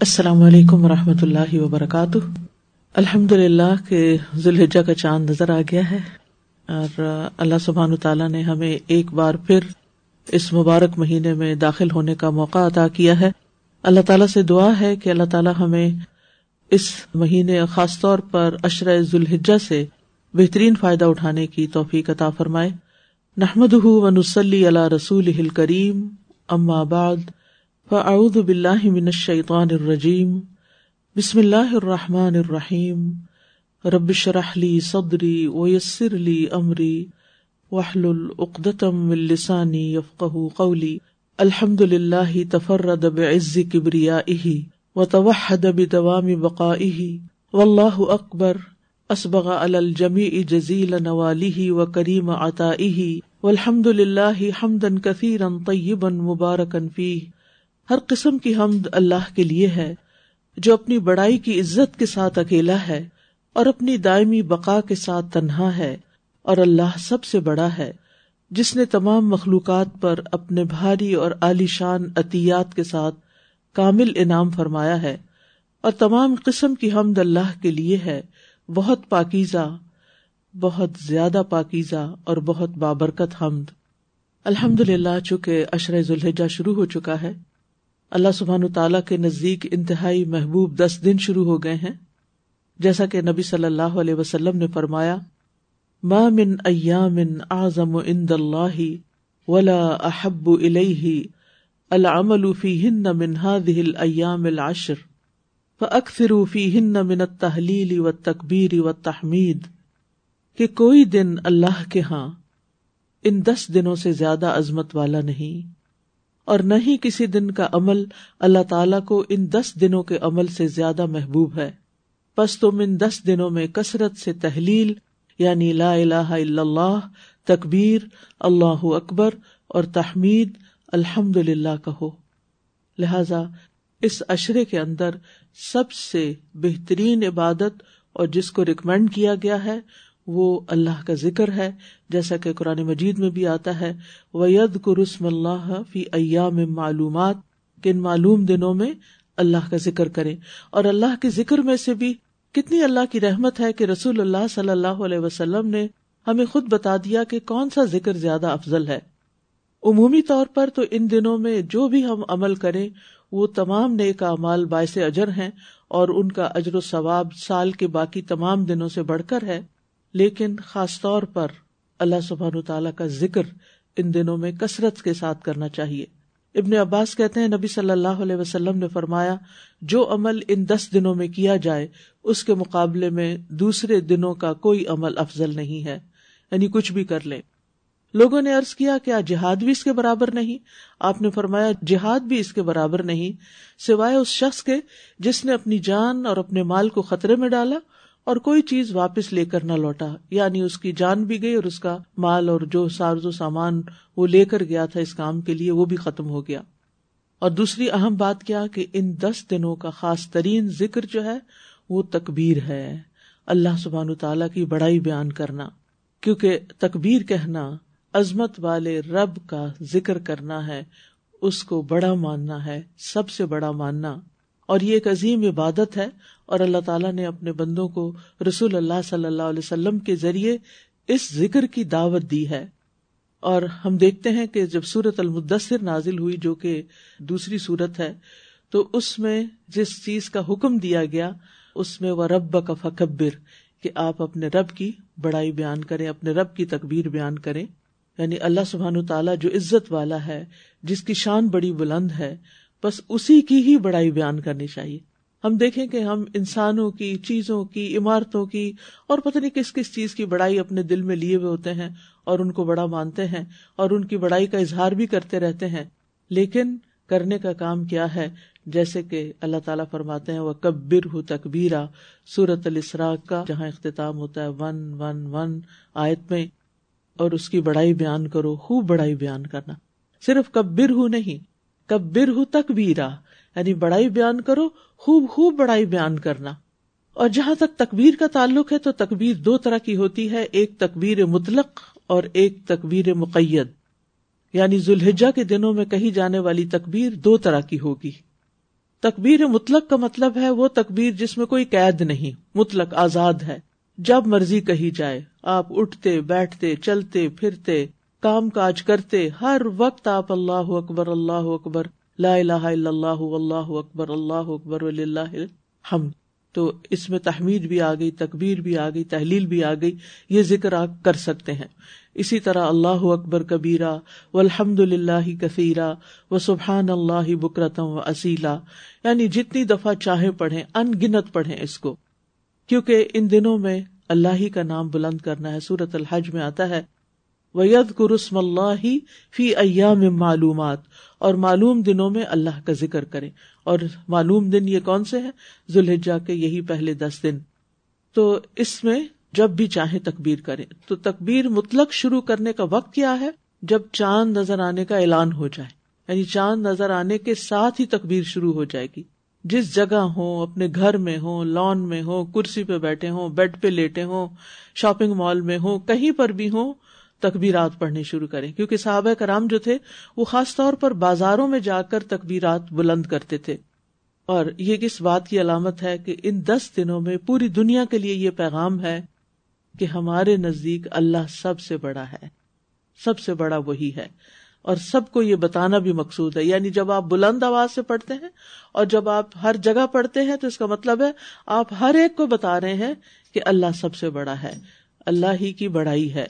السلام علیکم و رحمۃ اللہ وبرکاتہ۔ الحمد للہ کے ذوالحجہ کا چاند نظر آ گیا ہے اور اللہ سبحان تعالیٰ نے ہمیں ایک بار پھر اس مبارک مہینے میں داخل ہونے کا موقع عطا کیا ہے۔ اللہ تعالیٰ سے دعا ہے کہ اللہ تعالیٰ ہمیں اس مہینے خاص طور پر اشرۂ ذوالحجہ سے بہترین فائدہ اٹھانے کی توفیق عطا فرمائے۔ نحمد و نسلی اللہ رسول کریم ام آباد فاعوذ باللہ من الشیطان الرجیم۔ بسم اللہ الرحمٰن الرحیم۔ رب شرح لی صدری ویسر لی امری۔ وحل العقدم السانی یفقہ قولی۔ الحمد للہ تفرد بعز کبریائه وتوحد بدوام بقائه واللہ اکبر۔ اسبغ علی الجمیع جزیل نوالیہ وکریم عطائه والحمد للہ حمدا کثیرا طیبا مبارکا فیہ۔ ہر قسم کی حمد اللہ کے لیے ہے، جو اپنی بڑائی کی عزت کے ساتھ اکیلا ہے اور اپنی دائمی بقا کے ساتھ تنہا ہے اور اللہ سب سے بڑا ہے، جس نے تمام مخلوقات پر اپنے بھاری اور عالی شان عطیات کے ساتھ کامل انعام فرمایا ہے اور تمام قسم کی حمد اللہ کے لیے ہے، بہت پاکیزہ، بہت زیادہ پاکیزہ اور بہت بابرکت حمد۔ الحمد للہ چونکہ اشر ذوالحجہ شروع ہو چکا ہے۔ اللہ سبحان تعالیٰ کے نزدیک انتہائی محبوب دس دن شروع ہو گئے ہیں۔ جیسا کہ نبی صلی اللہ علیہ وسلم نے فرمایا، ما من ایام اعظم عند اللہ ولا احب الیہ العمل فیہن من هذه الایام العشر، فاکثروا فیہن من التحلیل والتکبیر والتحمید۔ کہ کوئی دن اللہ کے ہاں ان دس دنوں سے زیادہ عظمت والا نہیں۔ اور نہ ہی کسی دن کا عمل اللہ تعالیٰ کو ان دس دنوں کے عمل سے زیادہ محبوب ہے۔ بس تم ان دس دنوں میں کثرت سے تحلیل یعنی لا الہ الا اللہ، تکبیر، اللہ اکبر اور تحمید الحمد للہ کہو۔ لہذا اس اشرے کے اندر سب سے بہترین عبادت اور جس کو ریکمینڈ کیا گیا ہے وہ اللہ کا ذکر ہے، جیسا کہ قرآن مجید میں بھی آتا ہے وید قرسم اللہ فی ایام معلومات کن معلوم دنوں میں اللہ کا ذکر کرے اور اللہ کے ذکر میں سے بھی کتنی اللہ کی رحمت ہے کہ رسول اللہ صلی اللہ علیہ وسلم نے ہمیں خود بتا دیا کہ کون سا ذکر زیادہ افضل ہے۔ عمومی طور پر تو ان دنوں میں جو بھی ہم عمل کریں، وہ تمام نیک اعمال باعث اجر ہیں اور ان کا اجر و ثواب سال کے باقی تمام دنوں سے بڑھ کر ہے۔ لیکن خاص طور پر اللہ سبحان تعالیٰ کا ذکر ان دنوں میں کثرت کے ساتھ کرنا چاہیے۔ ابن عباس کہتے ہیں، نبی صلی اللہ علیہ وسلم نے فرمایا، جو عمل ان دس دنوں میں کیا جائے، اس کے مقابلے میں دوسرے دنوں کا کوئی عمل افضل نہیں ہے۔ یعنی کچھ بھی کر لے لوگوں نے ارض کیا کیا جہاد بھی اس کے برابر نہیں۔ آپ نے فرمایا، جہاد بھی اس کے برابر نہیں۔ سوائے اس شخص کے، جس نے اپنی جان اور اپنے مال کو خطرے میں ڈالا اور کوئی چیز واپس لے کر نہ لوٹا یعنی اس کی جان بھی گئی اور اس کا مال اور جو سارز و سامان وہ لے کر گیا تھا اس کام کے لیے، وہ بھی ختم ہو گیا۔ اور دوسری اہم بات کیا کہ ان دس دنوں کا خاص ترین ذکر جو ہے، وہ تکبیر ہے۔ اللہ سبحان تعالیٰ کی بڑائی بیان کرنا، کیونکہ تکبیر کہنا، عظمت والے رب کا ذکر کرنا ہے، اس کو بڑا ماننا ہے، سب سے بڑا ماننا۔ اور یہ ایک عظیم عبادت ہے اور اللہ تعالیٰ نے اپنے بندوں کو رسول اللہ صلی اللہ علیہ وسلم کے ذریعے اس ذکر کی دعوت دی ہے۔ اور ہم دیکھتے ہیں کہ جب سورت المدثر نازل ہوئی جو کہ دوسری صورت ہے، تو اس میں جس چیز کا حکم دیا گیا، اس میں وہ رب کا فکبر کہ آپ اپنے رب کی بڑائی بیان کریں، اپنے رب کی تکبیر بیان کریں۔ یعنی اللہ سبحان تعالیٰ جو عزت والا ہے، جس کی شان بڑی بلند ہے بس اسی کی ہی بڑائی بیان کرنی چاہیے۔ ہم دیکھیں کہ ہم انسانوں کی، چیزوں کی، عمارتوں کی اور پتہ نہیں کس کس چیز کی بڑائی اپنے دل میں لیے ہوئے ہوتے ہیں اور ان کو بڑا مانتے ہیں اور ان کی بڑائی کا اظہار بھی کرتے رہتے ہیں۔ لیکن کرنے کا کام کیا ہے؟ جیسے کہ اللہ تعالیٰ فرماتے ہیں وہ کبر ہو تکبیرا سورت الاسرا کا جہاں اختتام ہوتا ہے، ون ون ون آیت میں، اور اس کی بڑائی بیان کرو، خوب بڑائی بیان کرنا۔ صرف کبر ہو نہیں کبر ہو تکبیرا یعنی بڑائی بیان کرو، خوب خوب بڑائی بیان کرنا۔ اور جہاں تک تکبیر کا تعلق ہے، تو تکبیر دو طرح کی ہوتی ہے، ایک تکبیر مطلق اور ایک تکبیر مقید۔ یعنی ذوالحجہ کے دنوں میں کہی جانے والی تکبیر دو طرح کی ہوگی۔ تکبیر مطلق کا مطلب ہے وہ تکبیر جس میں کوئی قید نہیں، مطلق آزاد ہے۔ جب مرضی کہی جائے، آپ اٹھتے، بیٹھتے، چلتے، پھرتے کام کاج کرتے، ہر وقت آپ اللہ اکبر اللہ اکبر، لا الہ الا اللہ اللہ اکبر اللہ اکبر ہم تو اس میں تحمید بھی آ گئی، تکبیر بھی آ گئی، تحلیل بھی آ گئی، یہ ذکر آپ کر سکتے ہیں. اسی طرح اللہ اکبر کبیرا و الحمد للہ کثیرہ و سبحان اللہ بکرتم و اسیلا یعنی جتنی دفعہ چاہیں پڑھیں ان گنت پڑھیں اس کو. کیونکہ ان دنوں میں اللہ ہی کا نام بلند کرنا ہے سورت الحج میں آتا ہے وید قرسم اللہ فی ایام معلومات۔ اور معلوم دنوں میں اللہ کا ذکر کریں۔ اور معلوم دن یہ کون سے ہیں؟ ذوالحجا کے یہی پہلے دس دن۔ تو اس میں جب بھی چاہیں تکبیر کریں۔ تو تکبیر مطلق شروع کرنے کا وقت کیا ہے؟ جب چاند نظر آنے کا اعلان ہو جائے۔ یعنی چاند نظر آنے کے ساتھ ہی تکبیر شروع ہو جائے گی۔ جس جگہ ہو اپنے گھر میں ہو لان میں ہو کرسی پہ بیٹھے ہوں، بیڈ پہ لیٹے ہوں، شاپنگ مال میں ہو کہیں پر بھی ہوں تکبیرات پڑھنے شروع کریں، کیونکہ صحابہ کرام جو تھے، وہ خاص طور پر بازاروں میں جا کر تکبیرات بلند کرتے تھے۔ اور یہ کس بات کی علامت ہے کہ ان دس دنوں میں پوری دنیا کے لیے یہ پیغام ہے کہ ہمارے نزدیک اللہ سب سے بڑا ہے، سب سے بڑا وہی ہے۔ اور سب کو یہ بتانا بھی مقصود ہے۔ یعنی جب آپ بلند آواز سے پڑھتے ہیں اور جب آپ ہر جگہ پڑھتے ہیں تو اس کا مطلب ہے آپ ہر ایک کو بتا رہے ہیں کہ اللہ سب سے بڑا ہے، اللہ ہی کی بڑائی ہے۔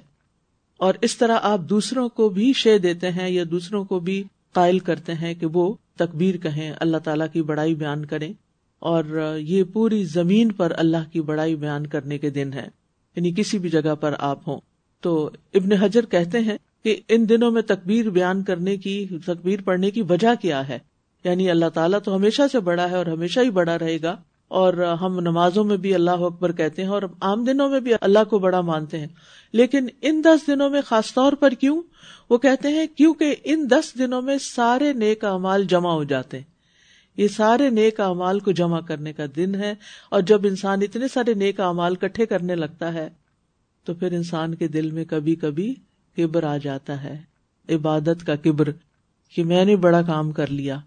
اور اس طرح آپ دوسروں کو بھی شے دیتے ہیں یا دوسروں کو بھی قائل کرتے ہیں کہ وہ تکبیر کہیں، اللہ تعالیٰ کی بڑائی بیان کریں۔ اور یہ پوری زمین پر اللہ کی بڑائی بیان کرنے کے دن ہے یعنی کسی بھی جگہ پر آپ ہوں۔ تو ابن حجر کہتے ہیں کہ ان دنوں میں تکبیر بیان کرنے کی، تکبیر پڑھنے کی وجہ کیا ہے؟ یعنی اللہ تعالیٰ تو ہمیشہ سے بڑا ہے اور ہمیشہ ہی بڑا رہے گا۔ اور ہم نمازوں میں بھی اللہ اکبر کہتے ہیں اور عام دنوں میں بھی اللہ کو بڑا مانتے ہیں۔ لیکن ان دس دنوں میں خاص طور پر کیوں؟ وہ کہتے ہیں کیونکہ ان دس دنوں میں سارے نیک امال جمع ہو جاتے ہیں۔ یہ سارے نیک امال کو جمع کرنے کا دن ہے اور جب انسان اتنے سارے نیک امال کٹھے کرنے لگتا ہے تو پھر انسان کے دل میں کبھی کبھی کبر آ جاتا ہے۔ عبادت کا کبر کہ میں نے بڑا کام کر لیا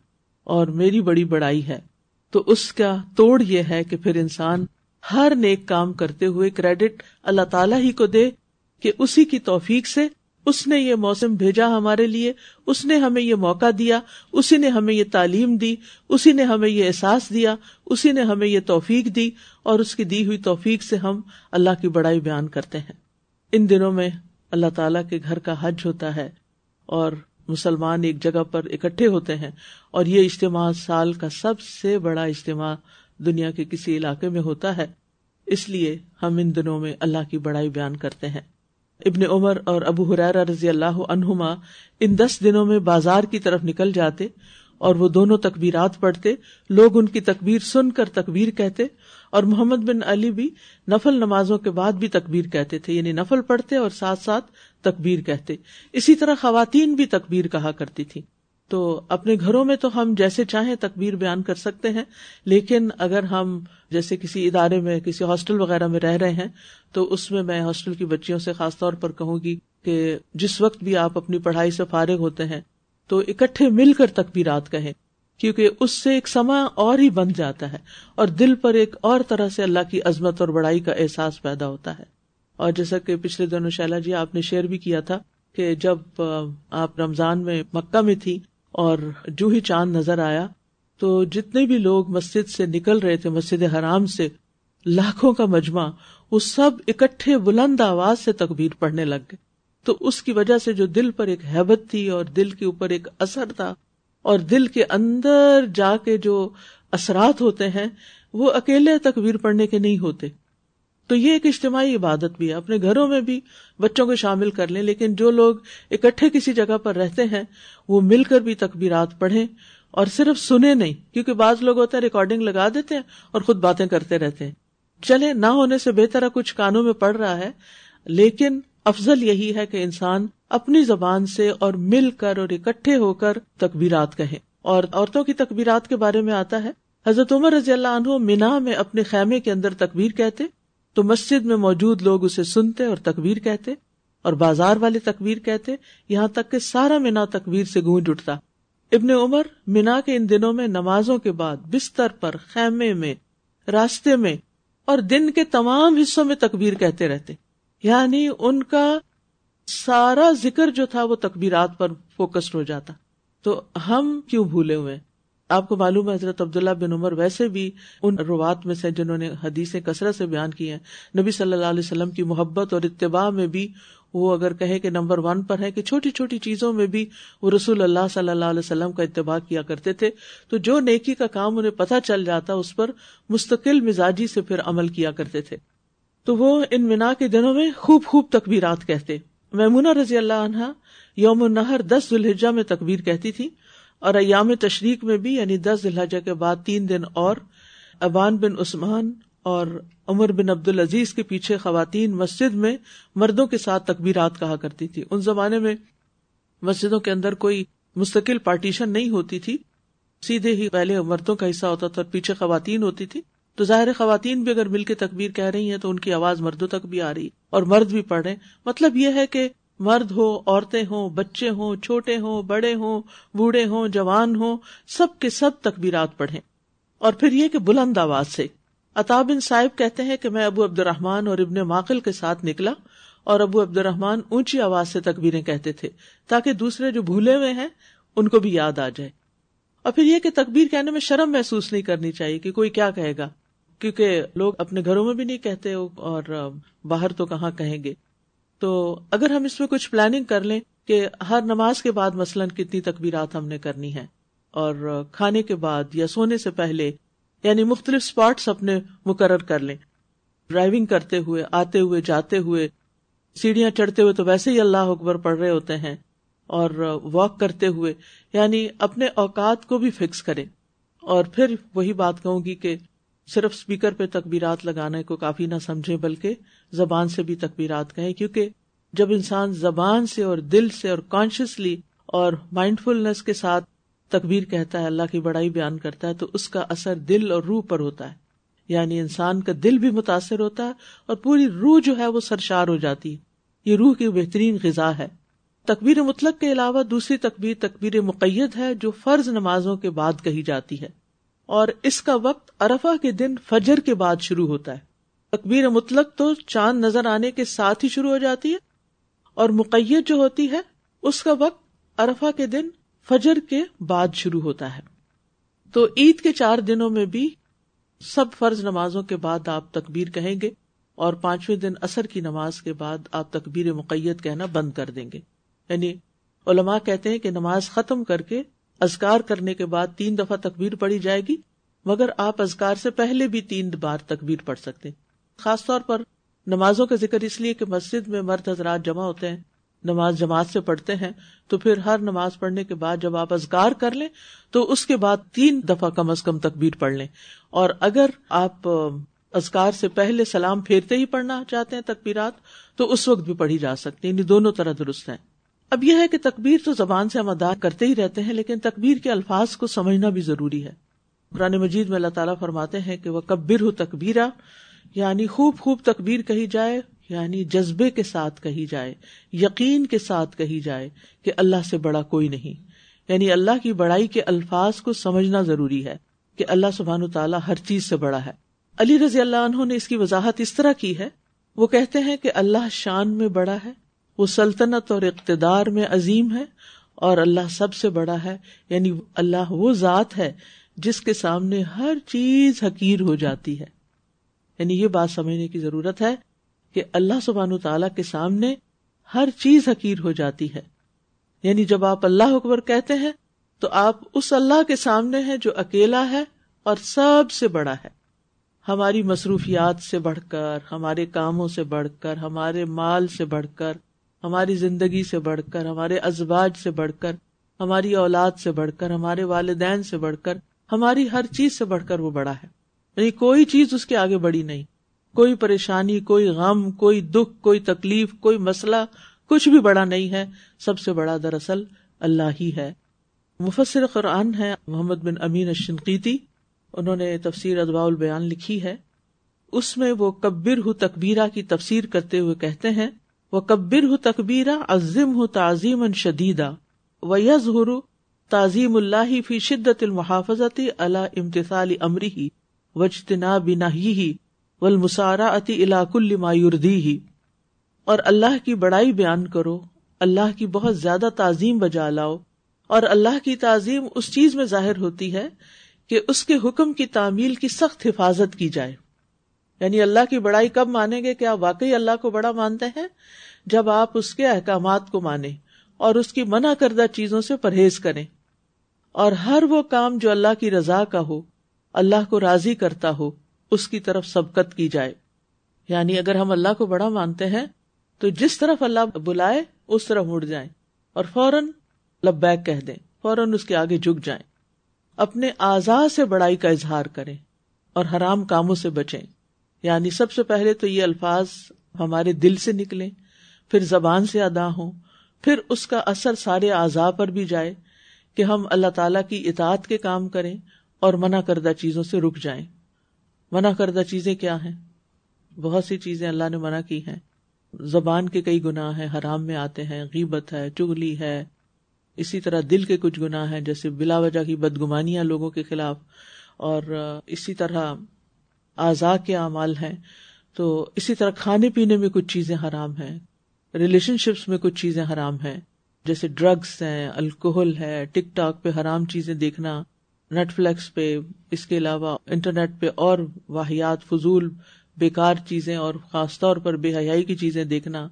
اور میری بڑی بڑائی ہے۔ تو اس کا توڑ یہ ہے کہ پھر انسان ہر نیک کام کرتے ہوئے کریڈٹ اللہ تعالیٰ ہی کو دے کہ اسی کی توفیق سے اس نے یہ موسم بھیجا ہمارے لیے، اس نے ہمیں یہ موقع دیا، اسی نے ہمیں یہ تعلیم دی، اسی نے ہمیں یہ احساس دیا، اسی نے ہمیں یہ توفیق دی اور اس کی دی ہوئی توفیق سے ہم اللہ کی بڑائی بیان کرتے ہیں۔ ان دنوں میں اللہ تعالیٰ کے گھر کا حج ہوتا ہے اور مسلمان ایک جگہ پر اکٹھے ہوتے ہیں اور یہ اجتماع سال کا سب سے بڑا اجتماع دنیا کے کسی علاقے میں ہوتا ہے۔ اس لیے ہم ان دنوں میں اللہ کی بڑائی بیان کرتے ہیں۔ ابن عمر اور ابو حرار رضی اللہ عنہما ان دس دنوں میں بازار کی طرف نکل جاتے اور وہ دونوں تکبیرات پڑھتے۔ لوگ ان کی تکبیر سن کر تکبیر کہتے اور محمد بن علی بھی نفل نمازوں کے بعد بھی تکبیر کہتے تھے یعنی نفل پڑھتے اور ساتھ ساتھ تکبیر کہتے۔ اسی طرح خواتین بھی تکبیر کہا کرتی تھی تو اپنے گھروں میں تو ہم جیسے چاہیں تکبیر بیان کر سکتے ہیں، لیکن اگر ہم جیسے کسی ادارے میں، کسی ہاسٹل وغیرہ میں رہ رہے ہیں، تو اس میں میں ہاسٹل کی بچیوں سے خاص طور پر کہوں گی کہ جس وقت بھی آپ اپنی پڑھائی سے فارغ ہوتے ہیں، تو اکٹھے مل کر تکبیرات کہیں۔ کیونکہ اس سے ایک سما اور ہی بن جاتا ہے اور دل پر ایک اور طرح سے اللہ کی عظمت اور بڑائی کا احساس پیدا ہوتا ہے۔ اور جیسا کہ پچھلے دنوں شیلا جی آپ نے شیئر بھی کیا تھا کہ جب آپ رمضان میں مکہ میں تھی اور جو ہی چاند نظر آیا تو جتنے بھی لوگ مسجد سے نکل رہے تھے، مسجد حرام سے، لاکھوں کا مجمع، وہ سب اکٹھے بلند آواز سے تکبیر پڑھنے لگ گئے۔ تو اس کی وجہ سے جو دل پر ایک حیبت تھی اور دل کے اوپر ایک اثر تھا اور دل کے اندر جا کے جو اثرات ہوتے ہیں، وہ اکیلے تکبیر پڑھنے کے نہیں ہوتے۔ تو یہ ایک اجتماعی عبادت بھی ہے، اپنے گھروں میں بھی بچوں کو شامل کر لیں، لیکن جو لوگ اکٹھے کسی جگہ پر رہتے ہیں، وہ مل کر بھی تکبیرات پڑھیں اور صرف سنے نہیں، کیونکہ بعض لوگ ہوتے ہیں ریکارڈنگ لگا دیتے ہیں اور خود باتیں کرتے رہتے ہیں۔ چلے نہ ہونے سے بہتر کچھ کانوں میں پڑ رہا ہے، لیکن افضل یہی ہے کہ انسان اپنی زبان سے اور مل کر اور اکٹھے ہو کر تکبیرات کہیں اور عورتوں کی تکبیرات کے بارے میں آتا ہے، حضرت عمر رضی اللہ عنہ مینا میں اپنے خیمے کے اندر تکبیر کہتے تو مسجد میں موجود لوگ اسے سنتے اور تکبیر کہتے اور بازار والے تکبیر کہتے، یہاں تک کہ سارا مینا تکبیر سے گونج اٹھتا۔ ابن عمر مینا کے ان دنوں میں نمازوں کے بعد بستر پر، خیمے میں، راستے میں اور دن کے تمام حصوں میں تکبیر کہتے رہتے۔ یعنی ان کا سارا ذکر جو تھا وہ تکبیرات پر فوکسڈ ہو جاتا۔ تو ہم کیوں بھولے ہوئے؟ آپ کو معلوم ہے حضرت عبداللہ بن عمر ویسے بھی ان روات میں سے جنہوں نے حدیثیں کثرت سے بیان کی ہیں۔ نبی صلی اللہ علیہ وسلم کی محبت اور اتباع میں بھی وہ اگر کہے کہ نمبر ون پر ہے کہ چھوٹی چھوٹی چیزوں میں بھی وہ رسول اللہ صلی اللہ علیہ وسلم کا اتباع کیا کرتے تھے۔ تو جو نیکی کا کام انہیں پتہ چل جاتا اس پر مستقل مزاجی سے پھر عمل کیا کرتے تھے۔ تو وہ ان مینا کے دنوں میں خوب خوب تکبیرات کہتے۔ میمونہ رضی اللہ عنہ یوم النہر دس ذوالحجہ میں تکبیر کہتی تھی۔ اور ایام تشریق میں بھی یعنی دس ذوالحجہ کے بعد تین دن اور ابان بن عثمان اور عمر بن عبد العزیز کے پیچھے خواتین مسجد میں مردوں کے ساتھ تکبیرات کہا کرتی تھی۔ ان زمانے میں مسجدوں کے اندر کوئی مستقل پارٹیشن نہیں ہوتی تھی۔ سیدھے ہی پہلے مردوں کا حصہ ہوتا تھا اور پیچھے خواتین ہوتی تھی۔ تو ظاہر خواتین بھی اگر مل کے تکبیر کہہ رہی ہیں تو ان کی آواز مردوں تک بھی آ رہی اور مرد بھی پڑھ رہے مطلب یہ ہے کہ مرد ہو، عورتیں ہوں، بچے ہوں، چھوٹے ہوں، بڑے ہوں، بوڑھے ہوں، جوان ہوں، سب کے سب تکبیرات پڑھیں۔ اور پھر یہ کہ بلند آواز سے۔ بن صاحب کہتے ہیں کہ میں ابو عبد الرحمان اور ابن ماقل کے ساتھ نکلا اور ابو عبد الرحمان اونچی آواز سے تکبیریں کہتے تھے تاکہ دوسرے جو بھولے ہوئے ہیں، ان کو بھی یاد آ جائے۔ اور پھر یہ کہ تکبیر کہنے میں شرم محسوس نہیں کرنی چاہیے کہ کوئی کیا کہے گا، کیونکہ لوگ اپنے گھروں میں بھی نہیں کہتے اور باہر تو کہاں کہیں گے۔ تو اگر ہم اس میں کچھ پلاننگ کر لیں کہ ہر نماز کے بعد مثلاً کتنی تکبیرات ہم نے کرنی ہے اور کھانے کے بعد یا سونے سے پہلے یعنی مختلف اسپاٹس اپنے مقرر کر لیں۔ ڈرائیونگ کرتے ہوئے، آتے ہوئے، جاتے ہوئے، سیڑھیاں چڑھتے ہوئے تو ویسے ہی اللہ اکبر پڑھ رہے ہوتے ہیں۔ اور واک کرتے ہوئے یعنی اپنے اوقات کو بھی فکس کریں۔ اور پھر وہی بات کہوں گی کہ صرف اسپیکر پہ تکبیرات لگانے کو کافی نہ سمجھے بلکہ زبان سے بھی تکبیرات کہیں، کیونکہ جب انسان زبان سے اور دل سے اور کانشیسلی اور مائنڈ فلنس کے ساتھ تکبیر کہتا ہے، اللہ کی بڑائی بیان کرتا ہے، تو اس کا اثر دل اور روح پر ہوتا ہے۔ یعنی انسان کا دل بھی متاثر ہوتا ہے اور پوری روح جو ہے وہ سرشار ہو جاتی۔ ہے یہ روح کی بہترین غذا ہے۔ تکبیر مطلق کے علاوہ دوسری تکبیر تکبیر مقید ہے، جو فرض نمازوں کے بعد کہی جاتی ہے۔ اور اس کا وقت ارفا کے دن فجر کے بعد شروع ہوتا ہے۔ تکبیر مطلق تو چاند نظر آنے کے ساتھ ہی شروع ہو جاتی ہے اور مقید جو ہوتی ہے، اس کا وقت ارفا کے دن فجر کے بعد شروع ہوتا ہے۔ تو عید کے چار دنوں میں بھی سب فرض نمازوں کے بعد آپ تکبیر کہیں گے اور پانچویں دن اثر کی نماز کے بعد آپ تکبیر مقید کہنا بند کر دیں گے۔ یعنی علماء کہتے ہیں کہ نماز ختم کر کے ازکار کرنے کے بعد تین دفعہ تکبیر پڑی جائے گی، مگر آپ ازکار سے پہلے بھی تین بار تکبیر پڑھ سکتے خاص طور پر نمازوں کا ذکر اس لیے کہ مسجد میں مرد حضرات جمع ہوتے ہیں، نماز جماعت سے پڑھتے ہیں، تو پھر ہر نماز پڑھنے کے بعد جب آپ ازگار کر لیں، تو اس کے بعد تین دفعہ کم از کم تکبیر پڑھ لیں۔ اور اگر آپ ازکار سے پہلے سلام پھیرتے ہی پڑھنا چاہتے ہیں تکبیرات، تو اس وقت بھی پڑھی جا سکتی یعنی دونوں طرح درست ہیں۔ اب یہ ہے کہ تکبیر تو زبان سے ہم ادا کرتے ہی رہتے ہیں، لیکن تکبیر کے الفاظ کو سمجھنا بھی ضروری ہے۔ قرآن مجید میں اللہ تعالیٰ فرماتے ہیں کہ وہ کبر ہو تکبیرہ یعنی خوب خوب تکبیر کہی جائے یعنی جذبے کے ساتھ کہی جائے، یقین کے ساتھ کہی جائے کہ اللہ سے بڑا کوئی نہیں۔ یعنی اللہ کی بڑائی کے الفاظ کو سمجھنا ضروری ہے کہ اللہ سبحان تعالیٰ ہر چیز سے بڑا ہے۔ علی رضی اللہ عنہ نے اس کی وضاحت اس طرح کی ہے۔ وہ کہتے ہیں کہ اللہ شان میں بڑا ہے وہ سلطنت اور اقتدار میں عظیم ہے اور اللہ سب سے بڑا ہے یعنی اللہ وہ ذات ہے جس کے سامنے ہر چیز حقیر ہو جاتی ہے۔ یعنی یہ بات سمجھنے کی ضرورت ہے کہ اللہ سبحان تعالی کے سامنے ہر چیز حقیر ہو جاتی ہے۔ یعنی جب آپ اللہ اکبر کہتے ہیں تو آپ اس اللہ کے سامنے ہیں جو اکیلا ہے اور سب سے بڑا ہے۔ ہماری مصروفیات سے بڑھ کر، ہمارے کاموں سے بڑھ کر، ہمارے مال سے بڑھ کر ہماری زندگی سے بڑھ کر، ہمارے ازباج سے بڑھ کر، ہماری اولاد سے بڑھ کر، ہمارے والدین سے بڑھ کر، ہماری ہر چیز سے بڑھ کر وہ بڑا ہے۔ یعنی کوئی چیز اس کے آگے بڑی نہیں۔ کوئی پریشانی، کوئی غم، کوئی دکھ، کوئی تکلیف، کوئی مسئلہ، کچھ بھی بڑا نہیں ہے۔ سب سے بڑا دراصل اللہ ہی ہے۔ مفسر قرآن ہے محمد بن امین اشنقیتی انہوں نے تفسیر ادبا البیان لکھی ہے۔ اس میں وہ کبر ہو تقبیرہ کی تفسیر کرتے ہوئے کہتے ہیں وہ کبر ہو تقبیرہ عظم ہو تعظیم شدیدہ و یز تعظیم اللہ فی شدت المحافظت اللہ امتسال امری وجتنا بنا ہی ولمسارا اتی علاق المایوردی ہی اور اللہ کی بڑائی بیان کرو، اللہ کی بہت زیادہ تعظیم بجا لاؤ۔ اور اللہ کی تعظیم اس چیز میں ظاہر ہوتی ہے کہ اس کے حکم کی تعمیل کی سخت حفاظت کی جائے۔ یعنی اللہ کی بڑائی کب مانیں گے؟ کہ آپ واقعی اللہ کو بڑا مانتے ہیں؟ جب آپ اس کے احکامات کو مانیں اور اس کی منع کردہ چیزوں سے پرہیز کریں اور ہر وہ کام جو اللہ کی رضا کا ہو، اللہ کو راضی کرتا ہو، اس کی طرف سبقت کی جائے۔ یعنی اگر ہم اللہ کو بڑا مانتے ہیں، تو جس طرف اللہ بلائے، اس طرف مڑ جائیں اور فوراً لبیک کہہ دیں، فوراً اس کے آگے جھک جائیں۔ اپنے آزاد سے بڑائی کا اظہار کریں اور حرام کاموں سے بچیں۔ یعنی سب سے پہلے تو یہ الفاظ ہمارے دل سے نکلیں، پھر زبان سے ادا ہوں، پھر اس کا اثر سارے اعضاء پر بھی جائے کہ ہم اللہ تعالی کی اطاعت کے کام کریں اور منع کردہ چیزوں سے رک جائیں۔ منع کردہ چیزیں کیا ہیں؟ بہت سی چیزیں اللہ نے منع کی ہیں۔ زبان کے کئی گناہ ہیں، حرام میں آتے ہیں، غیبت ہے، چگلی ہے، اسی طرح دل کے کچھ گناہ ہیں، جیسے بلا وجہ کی بدگمانیاں لوگوں کے خلاف اور اسی طرح اعضاء کے اعمال ہیں، تو اسی طرح کھانے پینے میں کچھ چیزیں حرام ہیں، ریلیشن شپس میں کچھ چیزیں حرام ہیں، جیسے ڈرگس ہیں، الکوہل ہے، ٹک ٹاک پہ حرام چیزیں دیکھنا، نیٹ فلیکس پہ، اس کے علاوہ انٹرنیٹ پہ اور واحیات، فضول بیکار چیزیں اور خاص طور پر بے حیائی کی چیزیں دیکھنا۔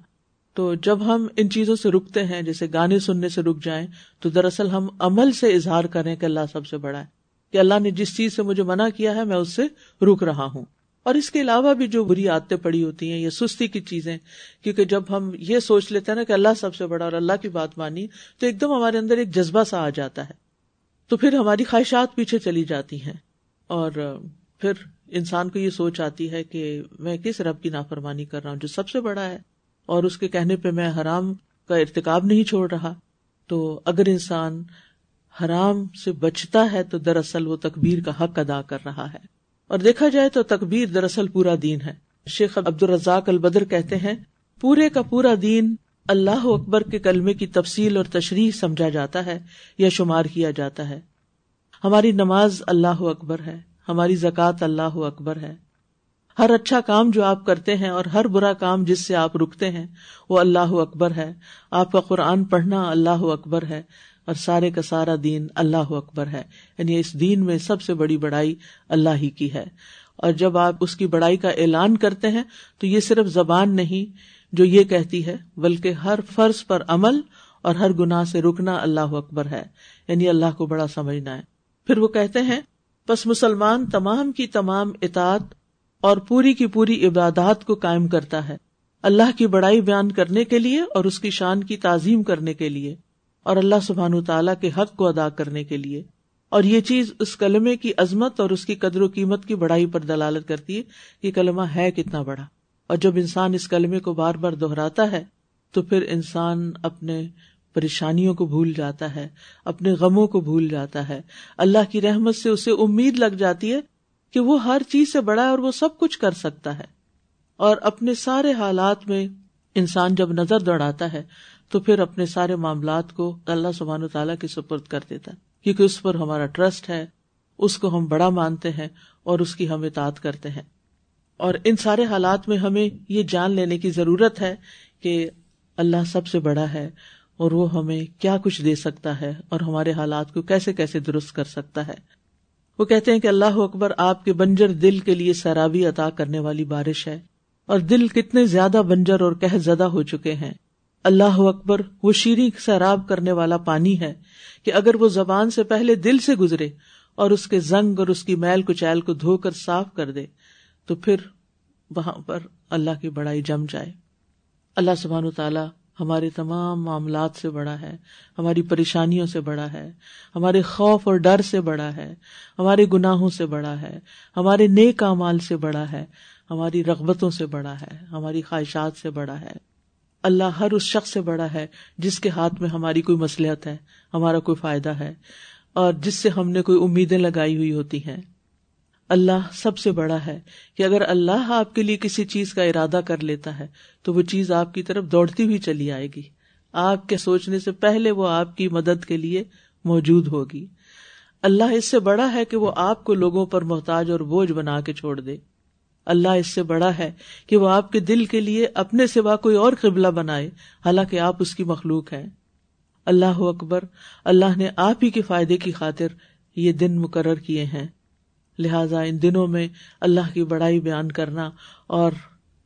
تو جب ہم ان چیزوں سے رکتے ہیں، جیسے گانے سننے سے رک جائیں، تو دراصل ہم عمل سے اظہار کریں کہ اللہ سب سے بڑا ہے۔ کہ اللہ نے جس چیز سے مجھے منع کیا ہے میں اس سے رک رہا ہوں۔ اور اس کے علاوہ بھی جو بری عادتیں پڑی ہوتی ہیں یا سستی کی چیزیں، کیونکہ جب ہم یہ سوچ لیتے ہیں نا کہ اللہ سب سے بڑا اور اللہ کی بات مانی، تو ایک دم ہمارے اندر ایک جذبہ سا آ جاتا ہے۔ تو پھر ہماری خواہشات پیچھے چلی جاتی ہیں۔ اور پھر انسان کو یہ سوچ آتی ہے کہ میں کس رب کی نافرمانی کر رہا ہوں جو سب سے بڑا ہے، اور اس کے کہنے پہ میں حرام کا ارتکاب نہیں چھوڑ رہا۔ تو اگر انسان حرام سے بچتا ہے تو دراصل وہ تکبیر کا حق ادا کر رہا ہے۔ اور دیکھا جائے تو تکبیر دراصل پورا دین ہے۔ شیخ عبد الرزاق البدر کہتے ہیں، پورے کا پورا دین اللہ اکبر کے کلمے کی تفصیل اور تشریح سمجھا جاتا ہے یا شمار کیا جاتا ہے۔ ہماری نماز اللہ اکبر ہے، ہماری زکوٰۃ اللہ اکبر ہے۔ ہر اچھا کام جو آپ کرتے ہیں اور ہر برا کام جس سے آپ رکتے ہیں، وہ اللہ اکبر ہے۔ آپ کا قرآن پڑھنا اللہ اکبر ہے۔ اور سارے کا سارا دین اللہ اکبر ہے۔ یعنی اس دین میں سب سے بڑی بڑائی اللہ ہی کی ہے۔ اور جب آپ اس کی بڑائی کا اعلان کرتے ہیں تو یہ صرف زبان نہیں جو یہ کہتی ہے، بلکہ ہر فرض پر عمل اور ہر گناہ سے رکنا اللہ اکبر ہے۔ یعنی اللہ کو بڑا سمجھنا ہے۔ پھر وہ کہتے ہیں، بس مسلمان تمام کی تمام اطاعت اور پوری کی پوری عبادات کو قائم کرتا ہے۔ اللہ کی بڑائی بیان کرنے کے لیے اور اس کی شان کی تعظیم کرنے کے لیے۔ اور اللہ سبحان تعالیٰ کے حق کو ادا کرنے کے لیے۔ اور یہ چیز اس کلمے کی عظمت اور اس کی قدر و قیمت کی بڑائی پر دلالت کرتی ہے۔ کہ کلمہ ہے کتنا بڑا۔ اور جب انسان اس کلمے کو بار بار دہراتا ہے، تو پھر انسان اپنے پریشانیوں کو بھول جاتا ہے، اپنے غموں کو بھول جاتا ہے۔ اللہ کی رحمت سے اسے امید لگ جاتی ہے کہ وہ ہر چیز سے بڑا ہے اور وہ سب کچھ کر سکتا ہے۔ اور اپنے سارے حالات میں انسان جب نظر دوڑاتا ہے تو پھر اپنے سارے معاملات کو اللہ سبحان و تعالیٰ کی سپرد کر دیتا ہے، کیونکہ اس پر ہمارا ٹرسٹ ہے، اس کو ہم بڑا مانتے ہیں اور اس کی ہم اطاعت کرتے ہیں۔ اور ان سارے حالات میں ہمیں یہ جان لینے کی ضرورت ہے کہ اللہ سب سے بڑا ہے اور وہ ہمیں کیا کچھ دے سکتا ہے اور ہمارے حالات کو کیسے کیسے درست کر سکتا ہے۔ وہ کہتے ہیں کہ اللہ اکبر آپ کے بنجر دل کے لیے سیرابی عطا کرنے والی بارش ہے اور دل کتنے زیادہ بنجر اور کہ زدہ ہو چکے ہیں۔ اللہ اکبر، وہ شیریں سیراب کرنے والا پانی ہے کہ اگر وہ زبان سے پہلے دل سے گزرے اور اس کے زنگ اور اس کی میل کچیل کو دھو کر صاف کر دے، تو پھر وہاں پر اللہ کی بڑائی جم جائے۔ اللہ سبحان و تعالیٰ ہمارے تمام معاملات سے بڑا ہے، ہماری پریشانیوں سے بڑا ہے، ہمارے خوف اور ڈر سے بڑا ہے، ہمارے گناہوں سے بڑا ہے، ہمارے نیک امال سے بڑا ہے، ہماری رغبتوں سے بڑا ہے، ہماری خواہشات سے بڑا ہے۔ اللہ ہر اس شخص سے بڑا ہے جس کے ہاتھ میں ہماری کوئی مسلحت ہے، ہمارا کوئی فائدہ ہے، اور جس سے ہم نے کوئی امیدیں لگائی ہوئی ہوتی ہیں۔ اللہ سب سے بڑا ہے کہ اگر اللہ آپ کے لیے کسی چیز کا ارادہ کر لیتا ہے، تو وہ چیز آپ کی طرف دوڑتی ہوئی چلی آئے گی۔ آپ کے سوچنے سے پہلے وہ آپ کی مدد کے لیے موجود ہوگی۔ اللہ اس سے بڑا ہے کہ وہ آپ کو لوگوں پر محتاج اور بوجھ بنا کے چھوڑ دے۔ اللہ اس سے بڑا ہے کہ وہ آپ کے دل کے لیے اپنے سوا کوئی اور قبلہ بنائے، حالانکہ آپ اس کی مخلوق ہیں۔ اللہ اکبر، اللہ نے آپ ہی کے فائدے کی خاطر یہ دن مقرر کیے ہیں۔ لہذا ان دنوں میں اللہ کی بڑائی بیان کرنا اور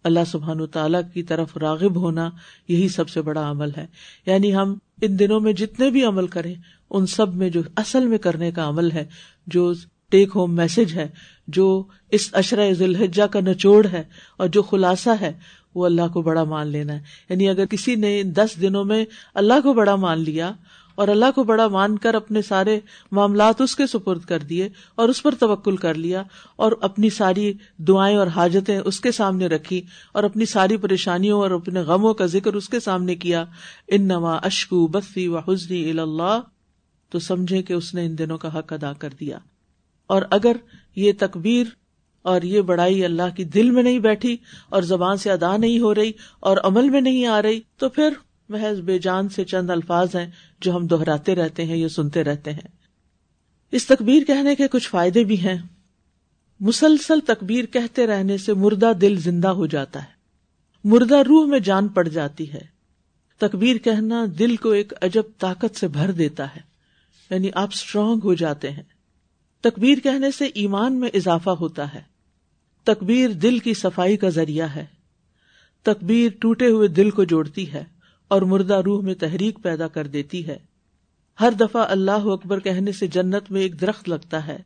اللہ سبحان و تعالی کی طرف راغب ہونا یہی سب سے بڑا عمل ہے۔ یعنی ہم ان دنوں میں جتنے بھی عمل کریں، ان سب میں جو اصل میں کرنے کا عمل ہے، جو ٹیک ہوم میسج ہے، جو اس اشرۂ ذوالحجہ کا نچوڑ ہے اور جو خلاصہ ہے، وہ اللہ کو بڑا مان لینا ہے۔ یعنی اگر کسی نے دس دنوں میں اللہ کو بڑا مان لیا اور اللہ کو بڑا مان کر اپنے سارے معاملات اس کے سپرد کر دیے اور اس پر توکل کر لیا اور اپنی ساری دعائیں اور حاجتیں اس کے سامنے رکھی اور اپنی ساری پریشانیوں اور اپنے غموں کا ذکر اس کے سامنے کیا ان نوا اشکو بفی و حسنی اللہ، تو سمجھے کہ اس نے ان دنوں کا حق ادا کر دیا۔ اور اگر یہ تکبیر اور یہ بڑائی اللہ کی دل میں نہیں بیٹھی اور زبان سے ادا نہیں ہو رہی اور عمل میں نہیں آ رہی، تو پھر محض بے جان سے چند الفاظ ہیں جو ہم دہراتے رہتے ہیں یا سنتے رہتے ہیں۔ اس تکبیر کہنے کے کچھ فائدے بھی ہیں۔ مسلسل تکبیر کہتے رہنے سے مردہ دل زندہ ہو جاتا ہے۔ مردہ روح میں جان پڑ جاتی ہے۔ تکبیر کہنا دل کو ایک عجب طاقت سے بھر دیتا ہے یعنی آپ اسٹرانگ ہو جاتے ہیں۔ تکبیر کہنے سے ایمان میں اضافہ ہوتا ہے۔ تکبیر دل کی صفائی کا ذریعہ ہے۔ تکبیر ٹوٹے ہوئے دل کو جوڑتی ہے اور مردہ روح میں تحریک پیدا کر دیتی ہے۔ ہر دفعہ اللہ اکبر کہنے سے جنت میں ایک درخت لگتا ہے۔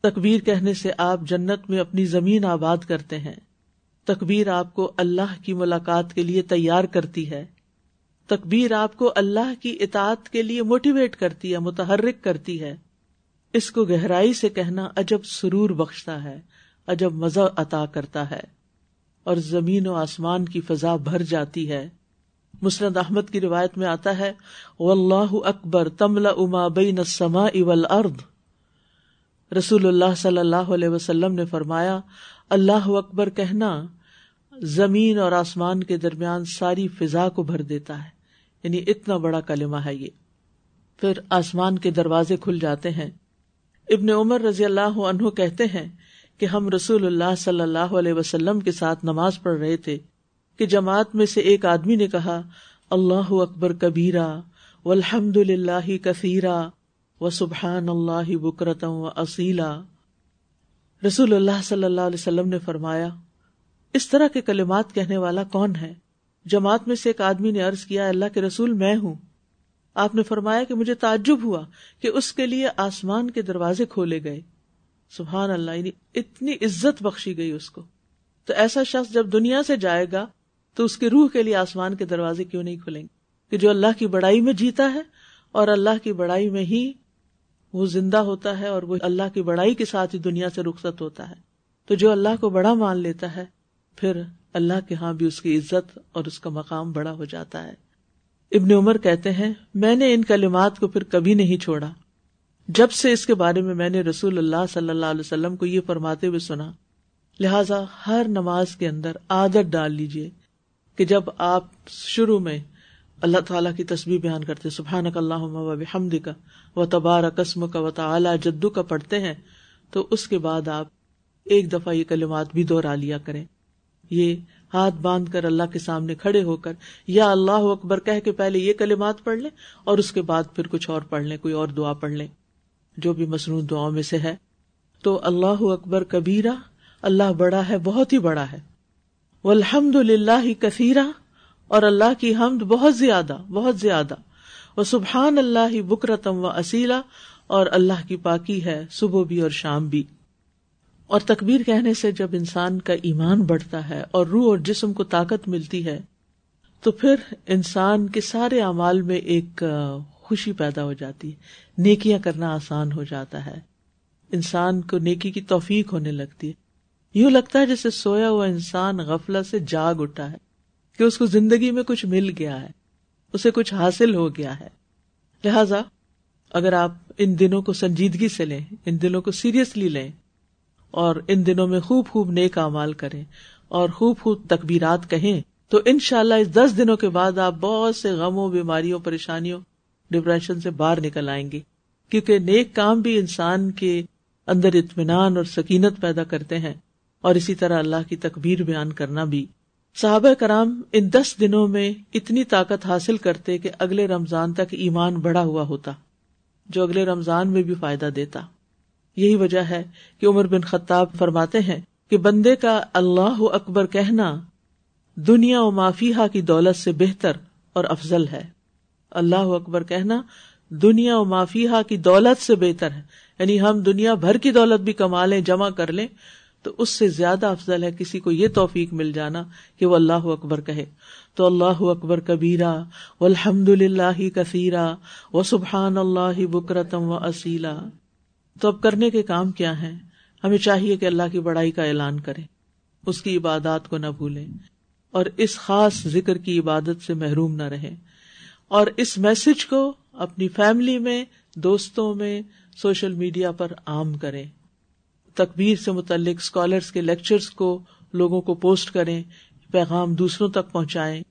تکبیر کہنے سے آپ جنت میں اپنی زمین آباد کرتے ہیں۔ تکبیر آپ کو اللہ کی ملاقات کے لیے تیار کرتی ہے۔ تکبیر آپ کو اللہ کی اطاعت کے لیے موٹیویٹ کرتی ہے، متحرک کرتی ہے۔ اس کو گہرائی سے کہنا عجب سرور بخشتا ہے، عجب مزہ عطا کرتا ہے، اور زمین و آسمان کی فضا بھر جاتی ہے۔ مسرد احمد کی روایت میں آتا ہے، واللہ اکبر تملا اما بین السماء والارض رسول اللہ صلی اللہ علیہ وسلم نے فرمایا، اللہ اکبر کہنا، زمین اور آسمان کے درمیان ساری فضا کو بھر دیتا ہے۔ یعنی اتنا بڑا کلمہ ہے یہ۔ پھر آسمان کے دروازے کھل جاتے ہیں۔ ابن عمر رضی اللہ عنہ کہتے ہیں کہ ہم رسول اللہ صلی اللہ علیہ وسلم کے ساتھ نماز پڑھ رہے تھے کہ جماعت میں سے ایک آدمی نے کہا، اللہ اکبر کبیرا و الحمد للہ کثیرا و سبحان اللہ بکرتم و اصیلا رسول اللہ صلی اللہ علیہ وسلم نے فرمایا، اس طرح کے کلمات کہنے والا کون ہے؟ جماعت میں سے ایک آدمی نے ارض کیا، اللہ کے رسول میں ہوں۔ آپ نے فرمایا کہ مجھے تعجب ہوا کہ اس کے لیے آسمان کے دروازے کھولے گئے۔ سبحان اللہ یعنی اتنی عزت بخشی گئی اس کو۔ تو ایسا شخص جب دنیا سے جائے گا، تو اس کے روح کے لیے آسمان کے دروازے کیوں نہیں کھلیں گے؟ کہ جو اللہ کی بڑائی میں جیتا ہے اور اللہ کی بڑائی میں ہی وہ زندہ ہوتا ہے اور وہ اللہ کی بڑائی کے ساتھ ہی دنیا سے رخصت ہوتا ہے۔ تو جو اللہ کو بڑا مان لیتا ہے، پھر اللہ کے ہاں بھی اس کی عزت اور اس کا مقام بڑا ہو جاتا ہے۔ ابن عمر کہتے ہیں، میں نے ان کلمات کو پھر کبھی نہیں چھوڑا۔ جب سے اس کے بارے میں میں نے رسول اللہ صلی اللہ علیہ وسلم کو یہ فرماتے ہوئے سنا، لہذا ہر نماز کے اندر عادت ڈال لیجیے کہ جب آپ شروع میں اللہ تعالیٰ کی تصویر بیان کرتے سبحان کا اللہ حمد کا و تبار قسم کا و تعلیٰ جدو کا پڑھتے ہیں، تو اس کے بعد آپ ایک دفعہ یہ کلمات بھی دوہرا لیا کریں۔ یہ ہاتھ باندھ کر اللہ کے سامنے کھڑے ہو کر، یا اللہ اکبر کہہ کے پہلے یہ کلمات پڑھ لیں، اور اس کے بعد پھر کچھ اور پڑھ لیں، کوئی اور دعا پڑھ لیں، جو بھی مصنوع دعاؤں میں سے ہے۔ تو اللہ اکبر کبیرہ، اللہ بڑا ہے، بہت ہی بڑا ہے۔ الحمد للہ کثیرہ، اور اللہ کی حمد بہت زیادہ بہت زیادہ۔ وہ سبحان اللہ بکرتم و اصیلا اور اللہ کی پاکی ہے، صبح بھی اور شام بھی۔ اور تکبیر کہنے سے جب انسان کا ایمان بڑھتا ہے اور روح اور جسم کو طاقت ملتی ہے، تو پھر انسان کے سارے اعمال میں ایک خوشی پیدا ہو جاتی ہے، نیکیاں کرنا آسان ہو جاتا ہے۔ انسان کو نیکی کی توفیق ہونے لگتی ہے۔ یوں لگتا ہے جیسے سویا ہوا انسان غفلت سے جاگ اٹھا ہے، کہ اس کو زندگی میں کچھ مل گیا ہے، اسے کچھ حاصل ہو گیا ہے۔ لہذا، اگر آپ ان دنوں کو سنجیدگی سے لیں، ان دنوں کو سیریسلی لیں اور ان دنوں میں خوب خوب نیک امال کریں اور خوب خوب تکبیرات کہیں تو ان شاء اللہ اس دس دنوں کے بعد آپ بہت سے غموں، بیماریوں، پریشانیوں ڈپریشن سے باہر نکل آئیں گے۔ کیونکہ نیک کام بھی انسان کے اندر اطمینان اور سکینت پیدا کرتے ہیں اور اسی طرح اللہ کی تکبیر بیان کرنا بھی۔ صحابہ کرام ان دس دنوں میں اتنی طاقت حاصل کرتے کہ اگلے رمضان تک ایمان بڑا ہوا ہوتا، جو اگلے رمضان میں بھی فائدہ دیتا۔ یہی وجہ ہے کہ عمر بن خطاب فرماتے ہیں کہ بندے کا اللہ اکبر کہنا دنیا و مافیہ کی دولت سے بہتر اور افضل ہے۔ اللہ اکبر کہنا دنیا و مافیہ کی دولت سے بہتر ہے۔ یعنی ہم دنیا بھر کی دولت بھی کما لیں، جمع کر لیں، تو اس سے زیادہ افضل ہے کسی کو یہ توفیق مل جانا کہ وہ اللہ اکبر کہے۔ تو اللہ اکبر کبیرا و الحمد للہ کثیرا و سبحان اللہ بکرتم و اصیلا تو اب کرنے کے کام کیا ہیں؟ ہمیں چاہیے کہ اللہ کی بڑائی کا اعلان کرے اس کی عبادات کو نہ بھولیں۔ اور اس خاص ذکر کی عبادت سے محروم نہ رہے اور اس میسج کو اپنی فیملی میں، دوستوں میں، سوشل میڈیا پر عام کریں۔ تکبیر سے متعلق اسکالرس کے لیکچرس کو لوگوں کو پوسٹ کریں، پیغام دوسروں تک پہنچائیں۔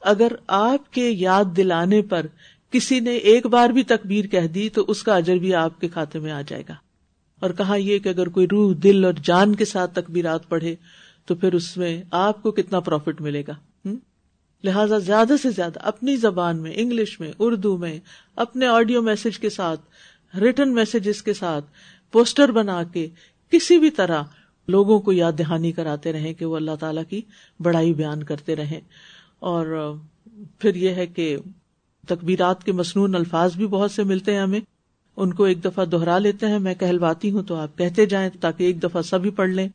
اگر آپ کے یاد دلانے پر کسی نے ایک بار بھی تکبیر کہہ دی تو اس کا اجر بھی آپ کے کھاتے میں آ جائے گا۔ اور کہا یہ کہ اگر کوئی روح، دل اور جان کے ساتھ تکبیرات پڑھے تو پھر اس میں آپ کو کتنا پروفٹ ملے گا؟ لہذا زیادہ سے زیادہ اپنی زبان میں، انگلش میں، اردو میں، اپنے آڈیو میسج کے ساتھ ریٹرن میسجز کے ساتھ پوسٹر بنا کے کسی بھی طرح لوگوں کو یاد دہانی کراتے رہیں کہ وہ اللہ تعالی کی بڑائی بیان کرتے رہیں۔ اور پھر یہ ہے کہ تکبیرات کے مصنون الفاظ بھی بہت سے ملتے ہیں ہمیں۔ ان کو ایک دفعہ دوہرا لیتے ہیں، میں کہلواتی ہوں تو آپ کہتے جائیں تاکہ ایک دفعہ سبھی پڑھ لیں۔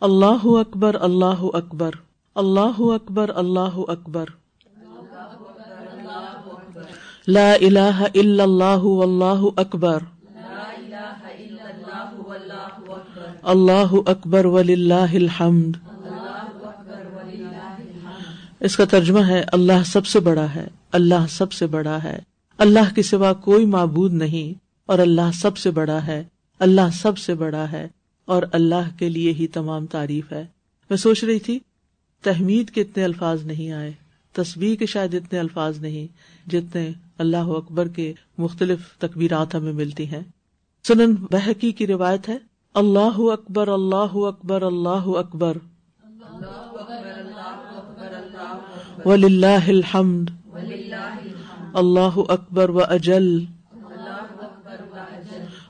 اللہ اکبر اللہ اکبر اللہ اکبر اللہ اکبر۔ لا الہ الا اللہ واللہ اکبر۔ اللہ اکبر ولی الحمد۔ اس کا ترجمہ ہے، اللہ سب سے بڑا ہے۔ اللہ سب سے بڑا ہے۔ اللہ کے سوا کوئی معبود نہیں اور اللہ سب سے بڑا ہے۔ اللہ سب سے بڑا ہے اور اللہ کے لیے ہی تمام تعریف ہے۔ میں سوچ رہی تھی تحمید کے اتنے الفاظ نہیں آئے تصویر کے شاید اتنے الفاظ نہیں جتنے اللہ اکبر کے مختلف تکبیرات ہمیں ملتی ہیں۔ سنن بحقی کی روایت ہے اللہ اکبر اللہ اکبر اللہ اکبر۔ ولی اللہ الحمد۔ اللہ اکبر و اجل۔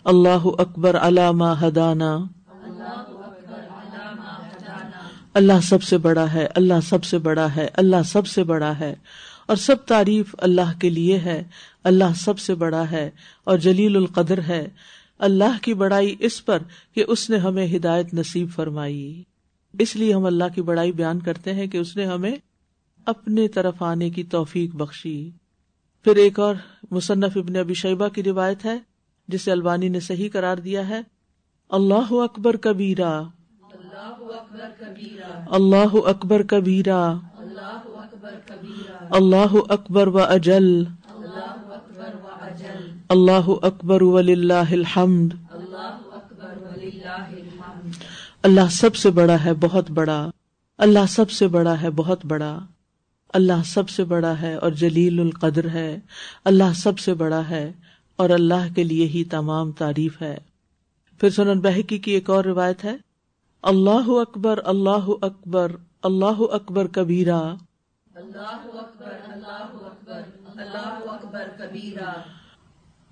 اللہ اکبر علامہ ہدانا۔ اللہ سب سے بڑا ہے، اللہ سب سے بڑا ہے، اللہ سب سے بڑا ہے۔ اور سب تعریف اللہ کے لیے ہے۔ اللہ سب سے بڑا ہے اور جلیل القدر ہے۔ اللہ کی بڑائی اس پر کہ اس نے ہمیں ہدایت نصیب فرمائی۔ اس لیے ہم اللہ کی بڑائی بیان کرتے ہیں کہ اس نے ہمیں اپنے طرف آنے کی توفیق بخشی۔ پھر ایک اور مصنف ابن ابی شیبہ کی روایت ہے، جسے البانی نے صحیح قرار دیا ہے۔ اللہ اکبر کبیرا اللہ اکبر کبیرا اللہ اکبر و اجل۔ اللہ اکبر ولی اللہ الحمد۔ اللہ سب سے بڑا ہے، بہت بڑا۔ اللہ سب سے بڑا ہے، بہت بڑا۔ اللہ سب سے بڑا ہے اور جلیل القدر ہے۔ اللہ سب سے بڑا ہے اور اللہ کے لیے ہی تمام تعریف ہے۔ پھر سنن بحکی کی ایک اور روایت ہے۔ اللہ اکبر اللہ اکبر اللہ اکبر کبیرا اللہ اکبر اللہ اکبر اللہ اکبر کبیرا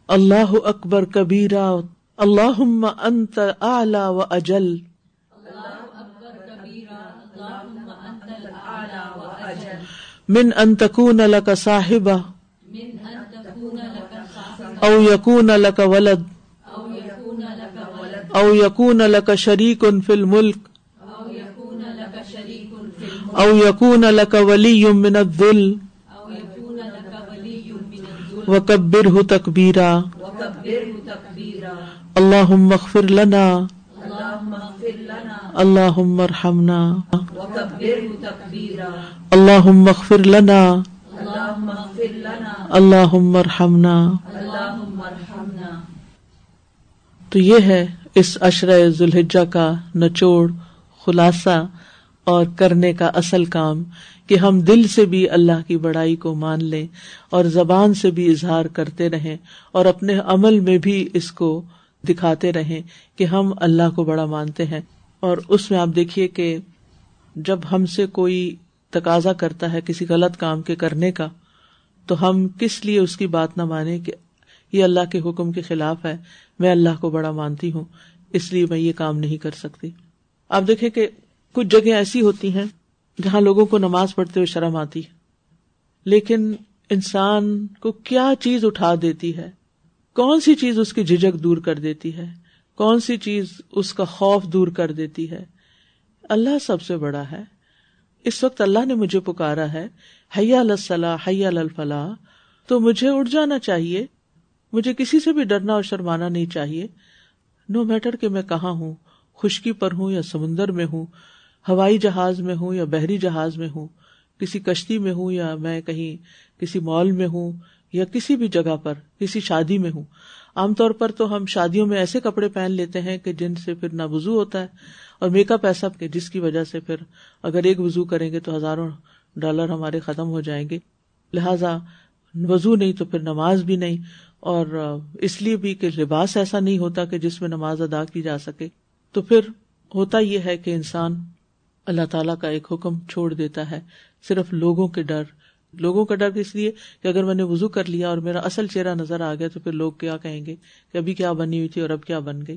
اللہ اکبر کبیرا اللہ انت اعلی و اجل۔ من ان تکون لك صاحبہ. او یکون لك ولد. او یکون لك شریک فی الملک. او یکون لك ولی من الذل. وکبر تکبیرا. اللہ مغفر لنا. اللہ مرحمنا اللہ مغفر لنا. اللہ مرحمنا تو یہ ہے اس اشرۂ ذوالحجہ کا نچوڑ خلاصہ اور کرنے کا اصل کام کہ ہم دل سے بھی اللہ کی بڑائی کو مان لیں اور زبان سے بھی اظہار کرتے رہیں اور اپنے عمل میں بھی اس کو دکھاتے رہیں کہ ہم اللہ کو بڑا مانتے ہیں۔ اور اس میں آپ دیکھیے کہ جب ہم سے کوئی تقاضا کرتا ہے کسی غلط کام کے کرنے کا، تو ہم کس لیے اس کی بات نہ مانے کہ یہ اللہ کے حکم کے خلاف ہے، میں اللہ کو بڑا مانتی ہوں، اس لیے میں یہ کام نہیں کر سکتی۔ آپ دیکھیں کہ کچھ جگہ ایسی ہوتی ہیں جہاں لوگوں کو نماز پڑھتے ہوئے شرم آتی ہے، لیکن انسان کو کیا چیز اٹھا دیتی ہے؟ کون سی چیز اس کی جھجک دور کر دیتی ہے؟ کون سی چیز اس کا خوف دور کر دیتی ہے؟ اللہ سب سے بڑا ہے۔ اس وقت اللہ نے مجھے پکارا ہے حیا الصلاح حیا الفلاح۔ تو مجھے اٹھ جانا چاہیے۔ مجھے کسی سے بھی ڈرنا اور شرمانا نہیں چاہیے۔ نو میٹر کہ میں کہاں ہوں، خشکی پر ہوں یا سمندر میں ہوں، ہوائی جہاز میں ہوں یا بحری جہاز میں ہوں، کسی کشتی میں ہوں یا میں کہیں کسی مال میں ہوں یا کسی بھی جگہ پر، کسی شادی میں ہوں۔ عام طور پر تو ہم شادیوں میں ایسے کپڑے پہن لیتے ہیں کہ جن سے پھر نہ وزو ہوتا ہے اور میک اپ ایسا کہ جس کی وجہ سے پھر اگر ایک وزو کریں گے تو ہزاروں ڈالر ہمارے ختم ہو جائیں گے۔ لہذا وزو نہیں تو پھر نماز بھی نہیں اور اس لیے بھی کہ لباس ایسا نہیں ہوتا کہ جس میں نماز ادا کی جا سکے۔ تو پھر ہوتا یہ ہے کہ انسان اللہ تعالیٰ کا ایک حکم چھوڑ دیتا ہے، صرف لوگوں کے ڈر لوگوں کا ڈر اس لیے کہ اگر میں نے وزو کر لیا اور میرا اصل چہرہ نظر آ گیا تو پھر لوگ کیا کہیں گے کہ ابھی کیا بنی ہوئی تھی اور اب کیا بن گئی؟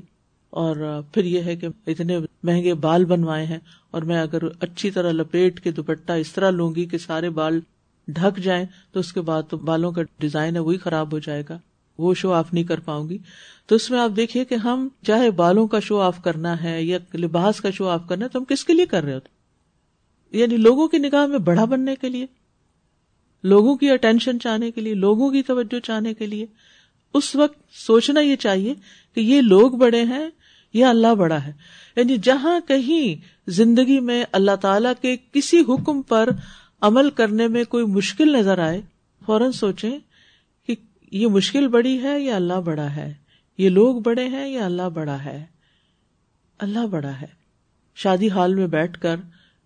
اور پھر یہ ہے کہ اتنے مہنگے بال بنوائے ہیں اور میں اگر اچھی طرح لپیٹ کے دوپٹہ اس طرح لوں گی کہ سارے بال ڈھک جائیں تو اس کے بعد تو بالوں کا ڈیزائن ہے وہی خراب ہو جائے گا، وہ شو آف نہیں کر پاؤں گی۔ تو اس میں آپ دیکھیے کہ ہم چاہے بالوں کا شو آف کرنا ہے یا لباس کا شو آف کرنا ہے تو ہم کس کے لیے کر رہے ہوتے یعنی لوگوں کی نگاہ میں بڑا بننے کے لیے۔ لوگوں کی اٹینشن چاہنے کے لیے، لوگوں کی توجہ چاہنے کے لیے۔ اس وقت سوچنا یہ چاہیے کہ یہ لوگ بڑے ہیں یا اللہ بڑا ہے۔ یعنی جہاں کہیں زندگی میں اللہ تعالی کے کسی حکم پر عمل کرنے میں کوئی مشکل نظر آئے، فوراً سوچیں کہ یہ مشکل بڑی ہے یا اللہ بڑا ہے۔ یہ لوگ بڑے ہیں یا اللہ بڑا ہے۔ اللہ بڑا ہے۔ شادی ہال میں بیٹھ کر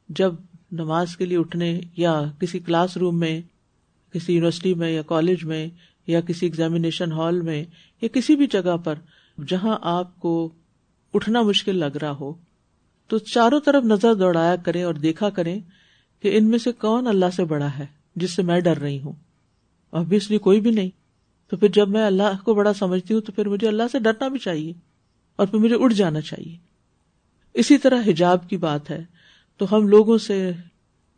جب نماز کے لیے اٹھنے یا کسی کلاس روم میں کسی یونیورسٹی میں یا کالج میں یا کسی ایگزامیشن ہال میں یا کسی بھی جگہ پر جہاں آپ کو اٹھنا مشکل لگ رہا ہو، تو چاروں طرف نظر دوڑایا کریں اور دیکھا کریں کہ ان میں سے کون اللہ سے بڑا ہے جس سے میں ڈر رہی ہوں۔ ابویسلی کوئی بھی نہیں۔ تو پھر جب میں اللہ کو بڑا سمجھتی ہوں تو پھر مجھے اللہ سے ڈرنا بھی چاہیے اور پھر مجھے اٹھ جانا چاہیے۔ اسی طرح حجاب کی بات ہے۔ تو ہم لوگوں سے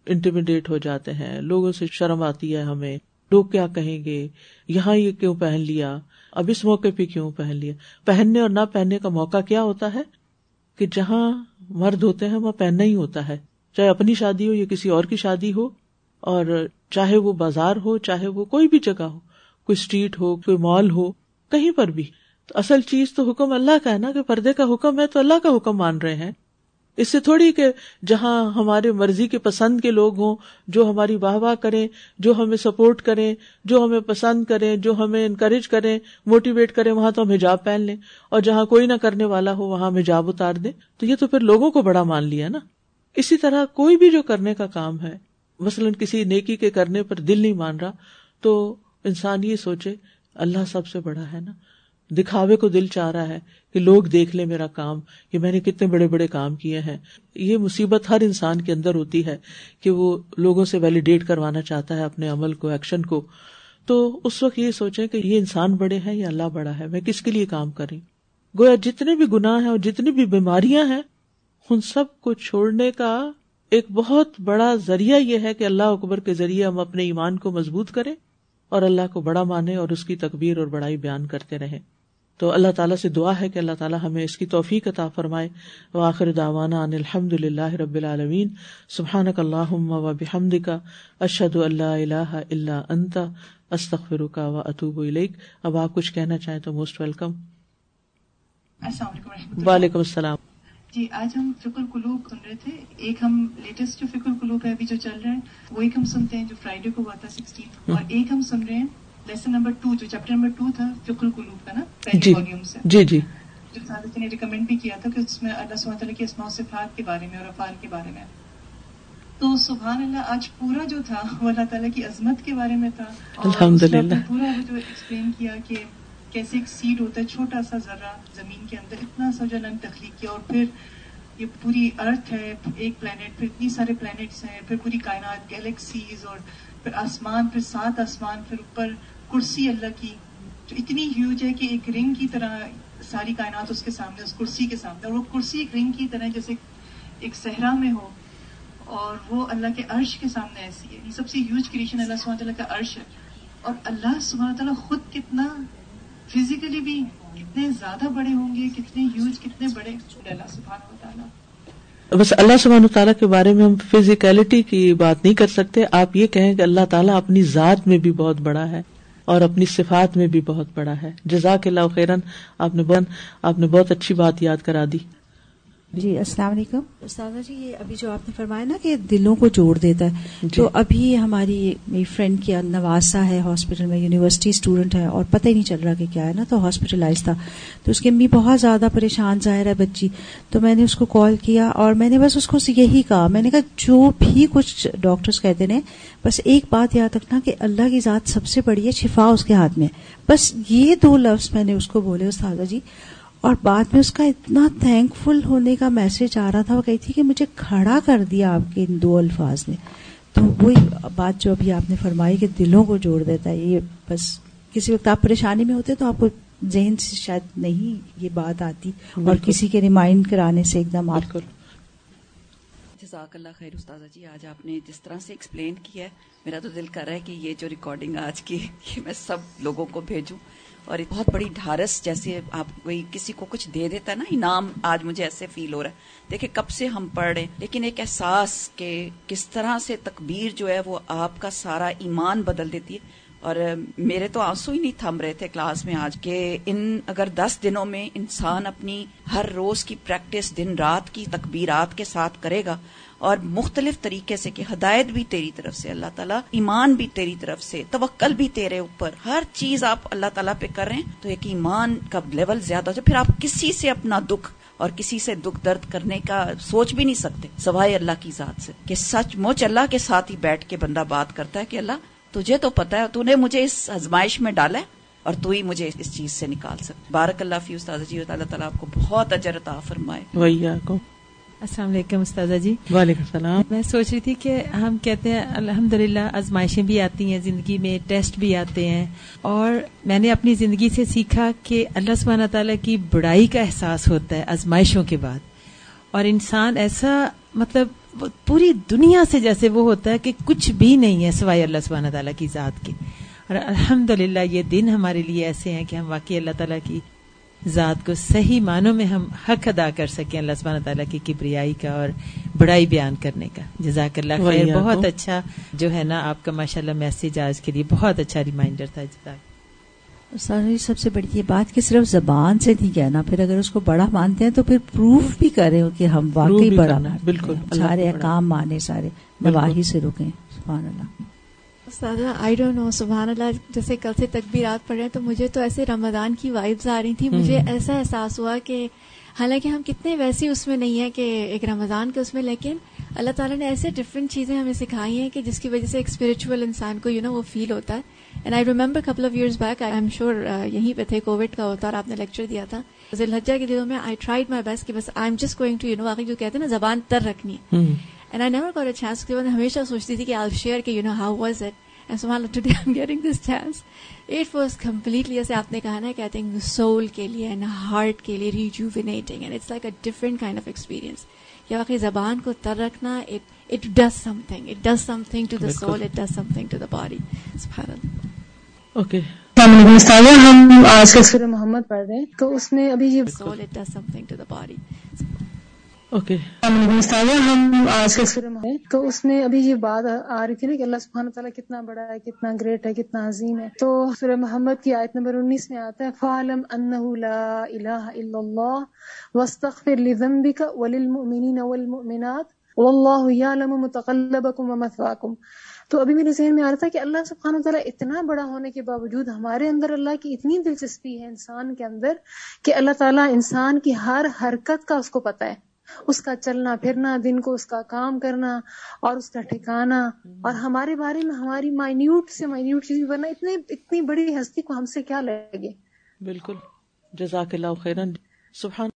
انٹیمیڈیٹ ہو جاتے ہیں۔ لوگوں سے شرم آتی ہے ہمیں۔ لوگ کیا کہیں گے؟ یہاں یہ کیوں پہن لیا؟ اب اس موقع پہ کیوں پہن لیا؟ پہننے اور نہ پہننے کا موقع کیا ہوتا ہے؟ کہ جہاں مرد ہوتے ہیں، وہاں پہننا ہی ہوتا ہے۔ چاہے اپنی شادی ہو یا کسی اور کی شادی ہو۔ اور چاہے وہ بازار ہو، چاہے وہ کوئی بھی جگہ ہو، کوئی اسٹریٹ ہو، کوئی مال ہو، کہیں پر بھی۔ تو اصل چیز تو حکم اللہ کا ہے نا، کہ پردے کا حکم ہے تو اللہ کا حکم مان رہے ہیں۔ اس سے تھوڑی کہ جہاں ہمارے مرضی کے پسند کے لوگ ہوں، جو ہماری واہ واہ کریں، جو ہمیں سپورٹ کریں، جو ہمیں پسند کریں، جو ہمیں انکریج کریں موٹیویٹ کریں، وہاں تو ہم حجاب پہن لیں۔ اور جہاں کوئی نہ کرنے والا ہو، وہاں ہم حجاب اتار دیں۔ تو یہ تو پھر لوگوں کو بڑا مان لیا نا۔ اسی طرح کوئی بھی جو کرنے کا کام ہے، مثلاً کسی نیکی کے کرنے پر دل نہیں مان رہا، تو انسان یہ سوچے، اللہ سب سے بڑا ہے نا۔ دکھاوے کو دل چاہ رہا ہے کہ لوگ دیکھ لیں میرا کام، کہ میں نے کتنے بڑے بڑے کام کیے ہیں۔ یہ مصیبت ہر انسان کے اندر ہوتی ہے کہ وہ لوگوں سے ویلیڈیٹ کروانا چاہتا ہے اپنے عمل کو ایکشن کو۔ تو اس وقت یہ سوچے کہ یہ انسان بڑے ہیں یا اللہ بڑا ہے، میں کس کے لیے کام کریں گویا جتنے بھی گناہ ہیں اور جتنی بھی بیماریاں ہیں، ان سب کو چھوڑنے کا ایک بہت بڑا ذریعہ یہ ہے کہ اللہ اکبر کے ذریعے ہم اپنے ایمان کو مضبوط کریں اور اللہ کو بڑا مانے اور اس کی تکبیر اور بڑائی بیان کرتے رہیں۔ تو اللہ تعالیٰ سے دعا ہے کہ اللہ تعالیٰ ہمیں اس کی توفیق عطا فرمائے۔ وآخر دعوانا ان الحمد للہ رب العالمین۔ سبحانک اللہم و بحمد کا اشد اللہ الہ الا انت استغفر کا و اطوب الیک۔ اب آپ کچھ کہنا چاہیں تو موسٹ ویلکم وعلیکم السلام۔ جی آج ہم فکر قلوب سن رہے تھے۔ ایک ہم لیٹسٹ جو فکر قلوب ہے ابھی جو چل رہا ہے وہ ایک ہم سنتے ہیں جو فرائیڈے کو ہوا تھا سکسٹین۔ اور ایک ہم سن رہے ہیں لیسن نمبر ٹو جو چیپٹر نمبر ٹو تھا فکر القلوب کا نا پہلے والیوم سے۔ جی جی۔ جو سادت نے ریکمینڈ بھی کیا تھا کہ اس میں اللہ سبحانہ تعالیٰ کی اسماء صفات کے بارے میں اور افعال کے بارے میں۔ تو سبحان اللہ آج پورا جو تھا وہ اللہ تعالیٰ کی عظمت کے بارے میں تھا۔ الحمد للہ پورا وہ جو ایکسپلین کیا کہ کیسے ایک سیڈ ہوتا ہے چھوٹا سا ذرہ زمین کے اندر اتنا سا جو اللہ نے تخلیق کیا اور پھر یہ پوری ارتھ ہے ایک پلانٹ پھر اتنی سارے پلانٹس ہیں پھر پوری کائنات گیلیکسیز اور پھر آسمان پھر سات آسمان پھر اوپر کرسی اللہ کی، جو اتنی ہیوج ہے کہ ایک رنگ کی طرح ساری کائنات اس کے سامنے، اس کرسی کے سامنے، اور وہ کرسی ایک رنگ کی طرح جیسے ایک صحرا میں ہو، اور وہ اللہ کے عرش کے سامنے ایسی ہے۔ یہ سب سے ہیوج کریشن اللہ سبحانہ تعالیٰ کا عرش ہے۔ اور اللہ سبحانہ تعالیٰ خود کتنا فزیکلی بھی کتنے زیادہ بڑے ہوں گے، کتنے ہیوج کتنے بڑے اللہ سبحانہ تعالیٰ بس اللہ سبحانہ تعالیٰ کے بارے میں ہم فزیکلٹی کی بات نہیں کر سکتے۔ آپ یہ کہیں کہ اللہ تعالیٰ اپنی ذات میں بھی بہت بڑا ہے۔ اور اپنی صفات میں بھی بہت بڑا ہے۔ جزاک اللہ خیرن آپ نے آپ نے بہت اچھی بات یاد کرا دی۔ جی السلام علیکم۔ استاذہ جی یہ ابھی جو آپ نے فرمایا نا کہ دلوں کو جوڑ دیتا ہے جی۔ تو ابھی ہماری میری فرینڈ کی نواسا ہے ہاسپٹل میں یونیورسٹی اسٹوڈنٹ ہے اور پتہ ہی نہیں چل رہا کہ کیا ہے نا تو ہاسپٹلائز تھا۔ تو اس کی امی بہت زیادہ پریشان ظاہر ہے بچی۔ تو میں نے اس کو کال کیا اور میں نے بس اس کو یہی کہا۔ میں نے کہا جو بھی کچھ ڈاکٹرس کہتے ہیں بس ایک بات یاد رکھنا کہ اللہ کی ذات سب سے بڑی ہے شفا اس کے ہاتھ میں۔ بس یہ دو لفظ میں نے اس کو بولے استاذہ جی۔ اور بعد میں اس کا اتنا تھینک فل ہونے کا میسج آ رہا تھا وہ کہی تھی کہ مجھے کھڑا کر دیا آپ کے ان دو الفاظ نے۔ تو وہی بات جو ابھی آپ نے فرمائی کہ دلوں کو جوڑ دیتا ہے یہ بس کسی وقت آپ پریشانی میں ہوتے تو آپ کو ذہن سے شاید نہیں یہ بات آتی اور کسی کے ریمائنڈ کرانے سے ایک دم آپ جزاک اللہ خیر استاذہ جی آج آپ نے جس طرح سے ایکسپلین کیا ہے میرا تو دل کر رہا ہے کہ یہ جو ریکارڈنگ آج کی یہ میں سب لوگوں کو بھیجوں۔ اور بہت بڑی ڈھارس جیسے آپ کوئی کسی کو کچھ دے دیتا ہے نا، انعام آج مجھے ایسے فیل ہو رہا ہے۔ دیکھیں کب سے ہم پڑھ رہے لیکن ایک احساس کہ کس طرح سے تکبیر جو ہے وہ آپ کا سارا ایمان بدل دیتی ہے۔ اور میرے تو آنسو ہی نہیں تھم رہے تھے کلاس میں آج کہ ان اگر دس دنوں میں انسان اپنی ہر روز کی پریکٹس دن رات کی تکبیرات کے ساتھ کرے گا اور مختلف طریقے سے کہ ہدایت بھی تیری طرف سے، اللہ تعالیٰ ایمان بھی تیری طرف سے، توکل بھی تیرے اوپر، ہر چیز آپ اللہ تعالیٰ پہ کر رہے ہیں، تو ایک ایمان کا لیول زیادہ ہو پھر آپ کسی سے اپنا دکھ اور کسی سے دکھ درد کرنے کا سوچ بھی نہیں سکتے، سوائے اللہ کی ذات سے، کہ سچ مچ اللہ کے ساتھ ہی بیٹھ کے بندہ بات کرتا ہے کہ اللہ تجھے تو پتا ہے، تو نے مجھے اس ازمائش میں ڈالا ہے اور تو ہی مجھے اس چیز سے نکال سکتے بارک اللہ فی استاد جی اللہ تعالیٰ آپ کو بہت اجرتا فرمائے۔ السلام علیکم استاذہ جی۔ وعلیکم السلام۔ میں سوچ رہی تھی کہ ہم کہتے ہیں الحمد للہ آزمائشیں بھی آتی ہیں زندگی میں ٹیسٹ بھی آتے ہیں۔ اور میں نے اپنی زندگی سے سیکھا کہ اللہ سبحانہ تعالیٰ کی بڑائی کا احساس ہوتا ہے آزمائشوں کے بعد۔ اور انسان ایسا مطلب پوری دنیا سے جیسے وہ ہوتا ہے کہ کچھ بھی نہیں ہے سوائے اللہ سبحانہ تعالیٰ کی ذات کے۔ اور الحمد یہ دن ہمارے لیے ایسے ہیں کہ ہم واقعی اللہ تعالیٰ کی ذات کو صحیح معنوں میں ہم حق ادا کر سکیں اللہ سبحانہ تعالیٰ کی کبریائی کا اور بڑائی بیان کرنے کا۔ جزاک اللہ خیر بہت اچھا جو ہے نا آپ کا ماشاء اللہ میسج آج کے لیے بہت اچھا ریمائنڈر تھا جزاک سب سے بڑی یہ بات کہ صرف زبان سے نہیں کہنا پھر اگر اس کو بڑا مانتے ہیں تو پھر پروف بھی کریں کہ ہم واقعی بڑا بالکل۔ سارے کام مانے سارے نواہی سے رکیں۔ سبحان اللہ۔ استاذہ آئی ڈونٹ نو سبحان اللہ جیسے کل سے تکبیرات پڑھ رہے ہیں تو مجھے تو ایسے رمضان کی وائبز آ رہی تھی مجھے ایسا احساس ہوا کہ حالانکہ ہم کتنے ویسے اس میں نہیں ہیں کہ ایک رمضان کے اس میں لیکن اللہ تعالیٰ نے ایسے ڈفرینٹ چیزیں ہمیں سکھائی ہیں کہ جس کی وجہ سے ایک اسپرچل انسان کو یو نو وہ فیل ہوتا ہے۔ And I remember couple of years back I am sure یہیں پہ تھے کووڈ کا ہوتا اور آپ نے لیکچر دیا تھا۔ ذلحجہ کے دنوں میں آئی ٹرائیڈ مائی بیسٹ کہ بس I am just going to you know واقعی جو کہتے ہیں نا زبان تر رکھنی۔ ہے and I never a chance کے بعد ہمیشہ سوچتی تھی کہ آئی شیئر کہ you know how was it it was completely جیسے آپ نے کہا نا کہ آئی تھنک سول کے لیے اینڈ ہارٹ کے لیے rejuvenating and it's like a different kind of experience یا واقعی زبان کو تر رکھنا it does something it does something to the soul it does something to the body okay ہم آج کا سورہ محمد پڑھ رہے ہیں تو اس میں ابھی یہ soul it does something to the body okay ہم آج کے سورہ میں تو اس میں ابھی یہ بات آ رہی تھی نا کہ اللہ سبحانہ تعالیٰ کتنا بڑا ہے کتنا گریٹ ہے کتنا عظیم ہے۔ تو سورہ محمد کی آیت نمبر انیس میں آتا ہے فعلم انہ لا الہ الا اللہ واستغفر لذنبک وللمؤمنین والمؤمنات واللہ یعلم متقلبکم ومثواکم تو ابھی میرے ذہن میں آ رہا تھا کہ اللہ سبحانہ تعالیٰ اتنا بڑا ہونے کے باوجود ہمارے اندر اللہ کی اتنی دلچسپی ہے انسان کے اندر کہ اللہ تعالیٰ انسان کی ہر حرکت کا اس کو پتہ ہے۔ اس کا چلنا پھرنا، دن کو اس کا کام کرنا اور اس کا ٹھکانا۔ اور ہمارے بارے میں ہماری مائنیوٹ سے مائنیوٹ چیز ورنہ اتنے اتنی بڑی ہستی کو ہم سے کیا لگے؟ بالکل۔ جزاک اللہ خیرن سبحان